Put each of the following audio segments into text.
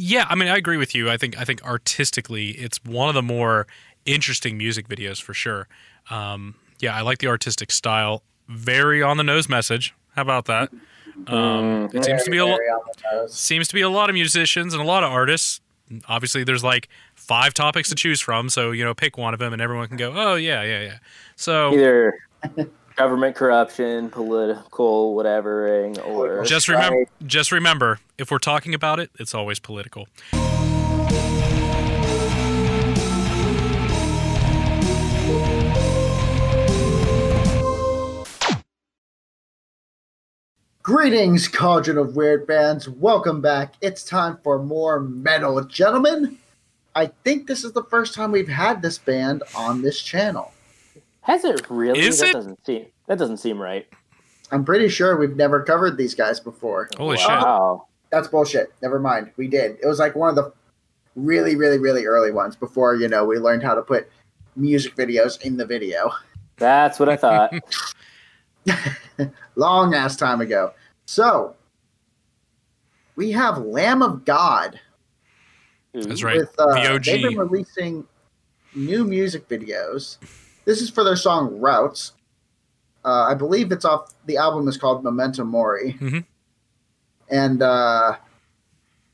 Yeah, I mean, I agree with you. I think I think artistically, it's one of the more interesting music videos for sure. Um, yeah, I like the artistic style. Very on the nose message. How about that? Um, it seems to be a lot. Very on the nose. Seems to be a lot of musicians and a lot of artists. Obviously, there's like five topics to choose from, so you know, pick one of them, and everyone can go, "Oh yeah, yeah, yeah." So Either government corruption, political whatevering, or just remember, just remember, if we're talking about it, it's always political. Greetings, Cauldron of Weird Bands. Welcome back. It's time for more metal, gentlemen. I think this is the first time we've had this band on this channel. Has it really? Is that it? doesn't seem that doesn't seem right. I'm pretty sure we've never covered these guys before. Holy shit! wow. That's bullshit. Never mind. We did. It was like one of the really, really, really early ones before, you know, we learned how to put music videos in the video. That's what I thought. Long ass time ago. So, we have Lamb of God. That's right. with uh, The OG. they've been releasing new music videos. This is for their song Routes. Uh, I believe it's off the album is called Memento Mori, Mhm. and uh,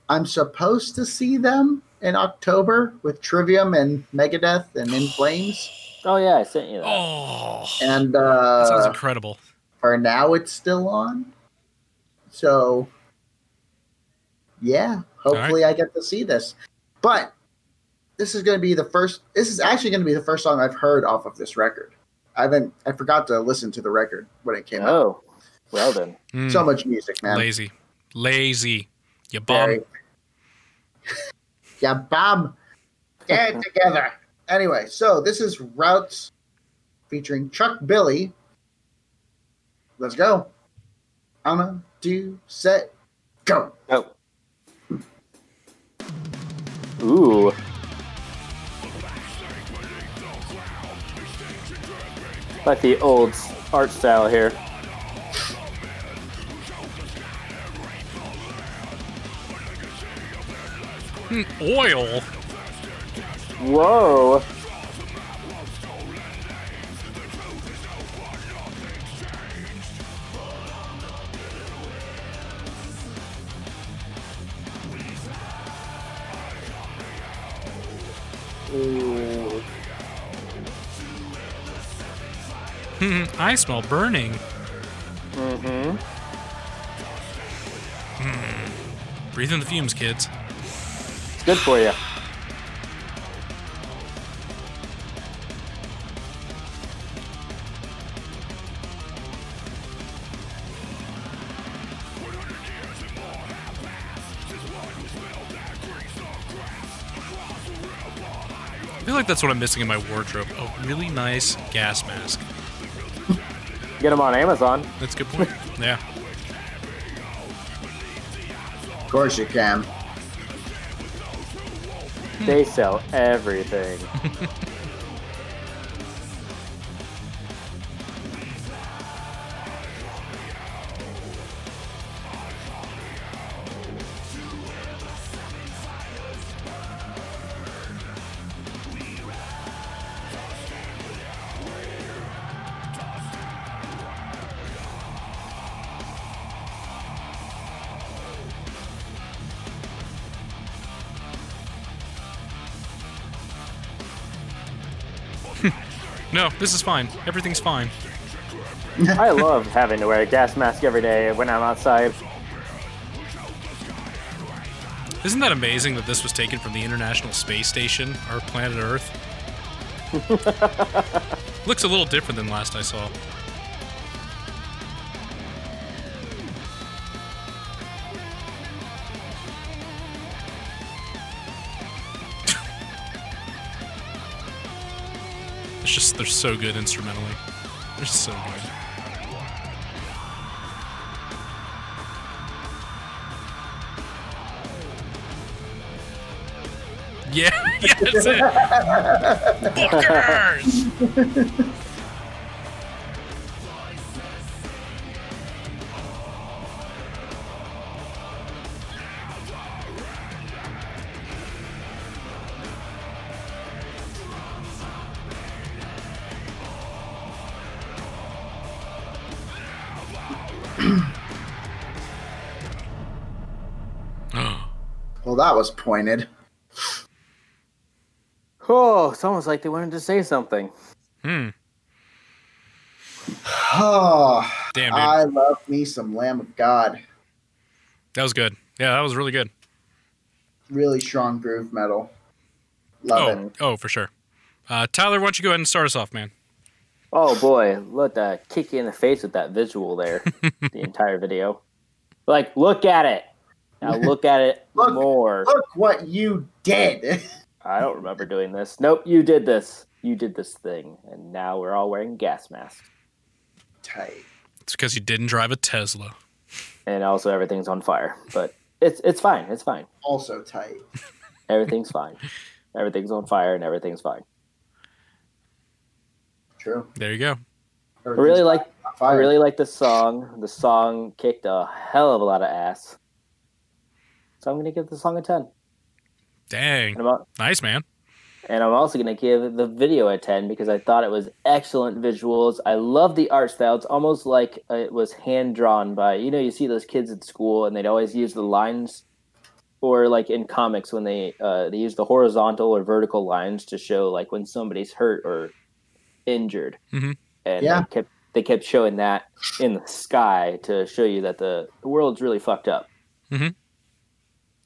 I'm supposed to see them in October with Trivium and Megadeth and In Flames. Oh yeah, I sent you that. Oh, And that sounds uh, incredible. for now, it's still on. So, yeah, hopefully I get to see this. But this is going to be the first. This is actually going to be the first song I've heard off of this record. I haven't. I forgot to listen to the record when it came out. Oh, well then. Mm, So much music, man. lazy, lazy. You bum. Very. yeah, bum. Get it together. Anyway, so this is Routes featuring Chuck Billy. Let's go. I'm a do set go. Oh. Ooh. Like the old art style here. Hmm, oil. Whoa. I smell burning. Mm-hmm. Breathe in the fumes, kids. It's good for you. I feel like that's what I'm missing in my wardrobe. A really nice gas mask. Get them on Amazon. That's a good point. yeah. Of course you can. They sell everything. No, this is fine. Everything's fine. I love having to wear a gas mask every day when I'm outside. Isn't that amazing that this was taken from the International Space Station, our planet Earth? Looks a little different than last I saw. It's just they're so good instrumentally. They're so good. Yeah, yeah, that's it. Bookers! Well, that was pointed. Oh, it's almost like they wanted to say something. Hmm. Oh, Damn, dude. I love me some Lamb of God. that was good. Yeah, that was really good. Really strong groove metal. Love Oh, it. oh, for sure. Uh, Tyler, why don't you go ahead and start us off, man? Oh boy, look, that kick you in the face with that visual there. the entire video. Like, look at it. Now look at it Look. more. Look what you did. I don't remember doing this. Nope, you did this. You did this thing, and now we're all wearing gas masks. Tight. It's because you didn't drive a Tesla. And also everything's on fire. But it's it's fine. It's fine. Also tight. Everything's fine. Everything's on fire and everything's fine. True. There you go. I really like I really like the song. The song kicked a hell of a lot of ass. So I'm gonna give the song a ten. Dang. And al- Nice, man. and I'm also gonna give the video a ten because I thought it was excellent visuals. I love the art style. It's almost like uh, it was hand drawn by you know you see those kids at school and they'd always use the lines, or like in comics when they uh, they use the horizontal or vertical lines to show like when somebody's hurt or injured. Mhm. And Yeah. they kept they kept showing that in the sky to show you that the, the world's really fucked up. Mhm.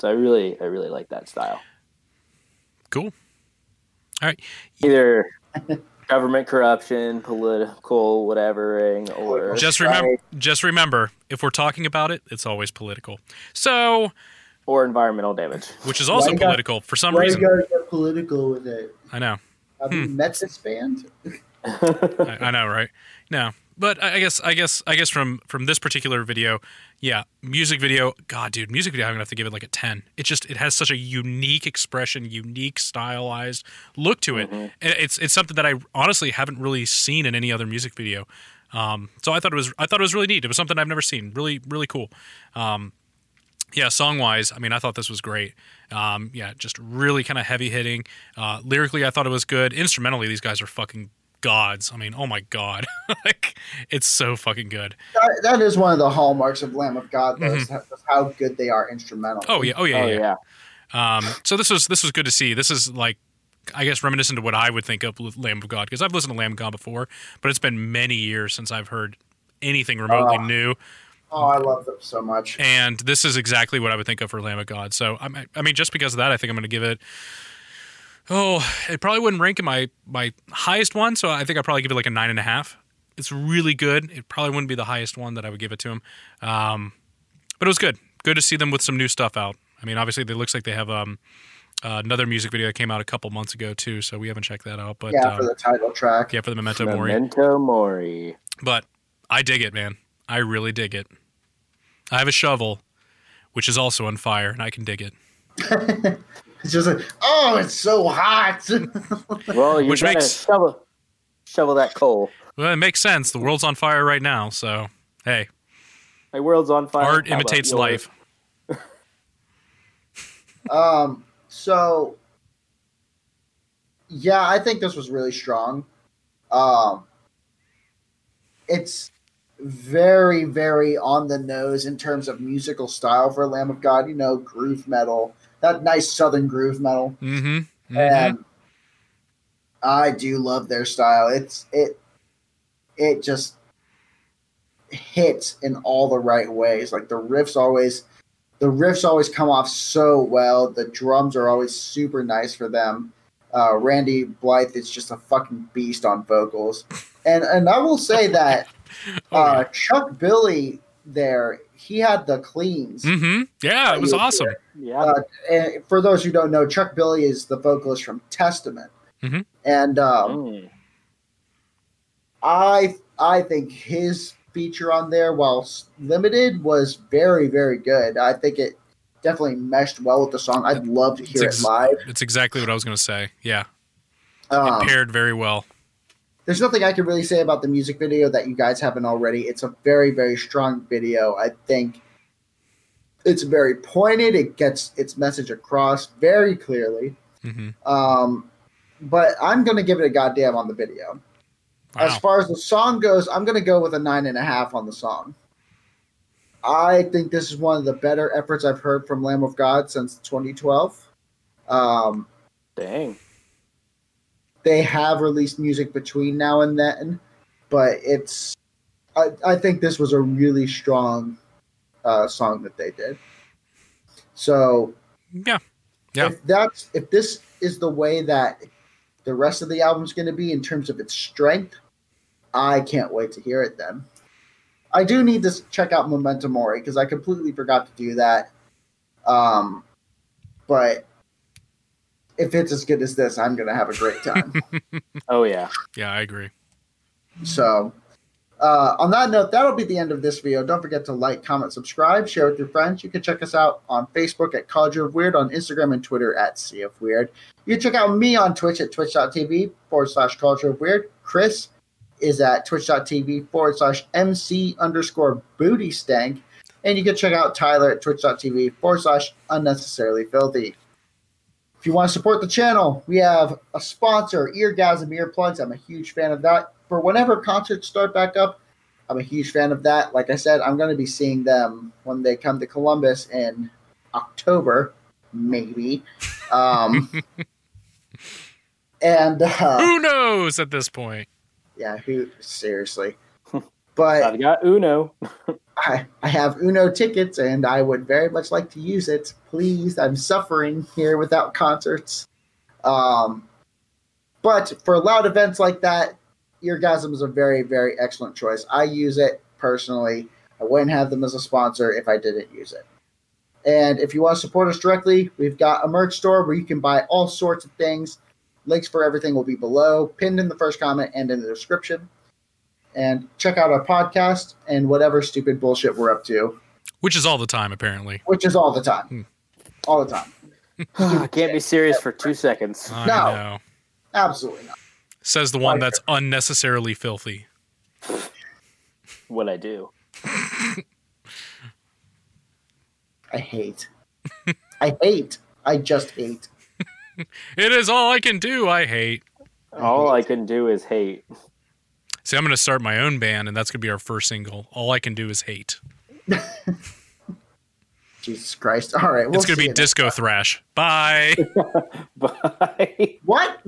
So I really I really like that style. Cool. All right. Either government corruption, political whatever, or Just remember, just remember, if we're talking about it, it's always political. So, or environmental damage. which is also Why you got- political for some Why you reason. gotta political with it? I know. Have you hmm. met this band? I, I know, right? No, but I guess, I guess, I guess from from this particular video, yeah, music video. God, dude, music video. I'm gonna have to give it like a ten. It just it has such a unique expression, unique stylized look to it. And it's it's something that I honestly haven't really seen in any other music video. Um, so I thought it was I thought it was really neat. It was something I've never seen. Really, really cool. Um, yeah, song wise, I mean, I thought this was great. Um, yeah, just really kind of heavy hitting. Uh, lyrically, I thought it was good. Instrumentally, these guys are fucking gods. I mean, oh my god, like it's so fucking good. That, that is one of the hallmarks of Lamb of God, though, is how- is how good they are instrumental. Mm-hmm. Oh yeah, oh yeah, oh yeah. yeah. Um, so this was this was good to see. This is like, I guess, reminiscent of what I would think of Lamb of God because I've listened to Lamb of God before, but it's been many years since I've heard anything remotely Ah. new. Oh, I love them so much. and this is exactly what I would think of for Lamb of God. So I, I mean, just because of that, I think I'm going to give it. Oh, it probably wouldn't rank in my my highest one, so I think I'd probably give it like a nine and a half. It's really good. It probably wouldn't be the highest one that I would give it to him, um, but it was good. Good to see them with some new stuff out. I mean, obviously, it looks like they have um, uh, another music video that came out a couple months ago too, so we haven't checked that out. But yeah, um, for the title track. yeah, for the Memento Mori. Memento Mori. But I dig it, man. I really dig it. I have a shovel, which is also on fire, and I can dig it. It's just like, oh, it's so hot. Well, you Which makes- shovel shovel that coal. Well, it makes sense. The world's on fire right now, so hey, My world's on fire. art How imitates life. um, so yeah, I think this was really strong. Um, it's very, very on the nose in terms of musical style for Lamb of God. You know, groove metal, that nice southern groove metal. Mm-hmm. hmm and I do love their style. It's it it just hits in all the right ways. Like the riffs always the riffs always come off so well. The drums are always super nice for them. Uh, Randy Blythe is just a fucking beast on vocals. And and I will say that Oh, uh, Chuck Billy there, he had the cleans. hmm Yeah, it was you- awesome. Yeah. Uh, and for those who don't know, Chuck Billy is the vocalist from Testament, Mhm. and um, Mm. I I think his feature on there, while limited, was very very good. I think it definitely meshed well with the song. I'd love to hear It's it live. It's exactly what I was going to say. Yeah, Um, it paired very well. There's nothing I can really say about the music video that you guys haven't already. It's a very very strong video. I think it's very pointed. It gets its message across very clearly. Mm-hmm. Um, but I'm going to give it a goddamn on the video. As far as the song goes, I'm going to go with a nine and a half on the song. I think this is one of the better efforts I've heard from Lamb of God since 2012. Um, Dang. They have released music between now and then, but it's. I, I think this was a really strong uh, song that they did. So Yeah. Yeah. if that's if this is the way that the rest of the album's going to be in terms of its strength, I can't wait to hear it. Then I do need to check out Memento Mori because I completely forgot to do that. Um, but if it's as good as this, I'm going to have a great time. Oh yeah. Yeah, I agree. So, uh, on that note, that'll be the end of this video. Don't forget to like, comment, subscribe, share with your friends. You can check us out on Facebook at College of Weird, on Instagram and Twitter at CF Weird. You can check out me on Twitch at twitch.tv forward slash Culture of Weird. Chris is at twitch.tv forward slash MC underscore booty stank. And you can check out Tyler at twitch.tv forward slash unnecessarily filthy. If you want to support the channel, we have a sponsor, Eargasm Earplugs. I'm a huge fan of that. For whenever concerts start back up, I'm a huge fan of that. Like I said, I'm going to be seeing them when they come to Columbus in October, maybe. Um, and uh, Who knows at this point? yeah, who seriously? But I've got Uno. I, I have Uno tickets and I would very much like to use it. Please, I'm suffering here without concerts. Um, but for loud events like that, Eargasm is a very, very excellent choice. I use it personally. I wouldn't have them as a sponsor if I didn't use it. And if you want to support us directly, we've got a merch store where you can buy all sorts of things. Links for everything will be below, pinned in the first comment and in the description. And check out our podcast and whatever stupid bullshit we're up to, Which is all the time, apparently. which is all the Hmm. time. All the time. I can't be serious for two seconds. I No. know. Absolutely not. Says the one that's unnecessarily filthy. What I do. I hate. I hate. I just hate. It is all I can do. I hate. All I can do is hate. See, I'm going to start my own band, and that's going to be our first single. All I can do is hate. Jesus Christ. All right. We'll it's going to be you next disco thrash. Bye. Bye. What?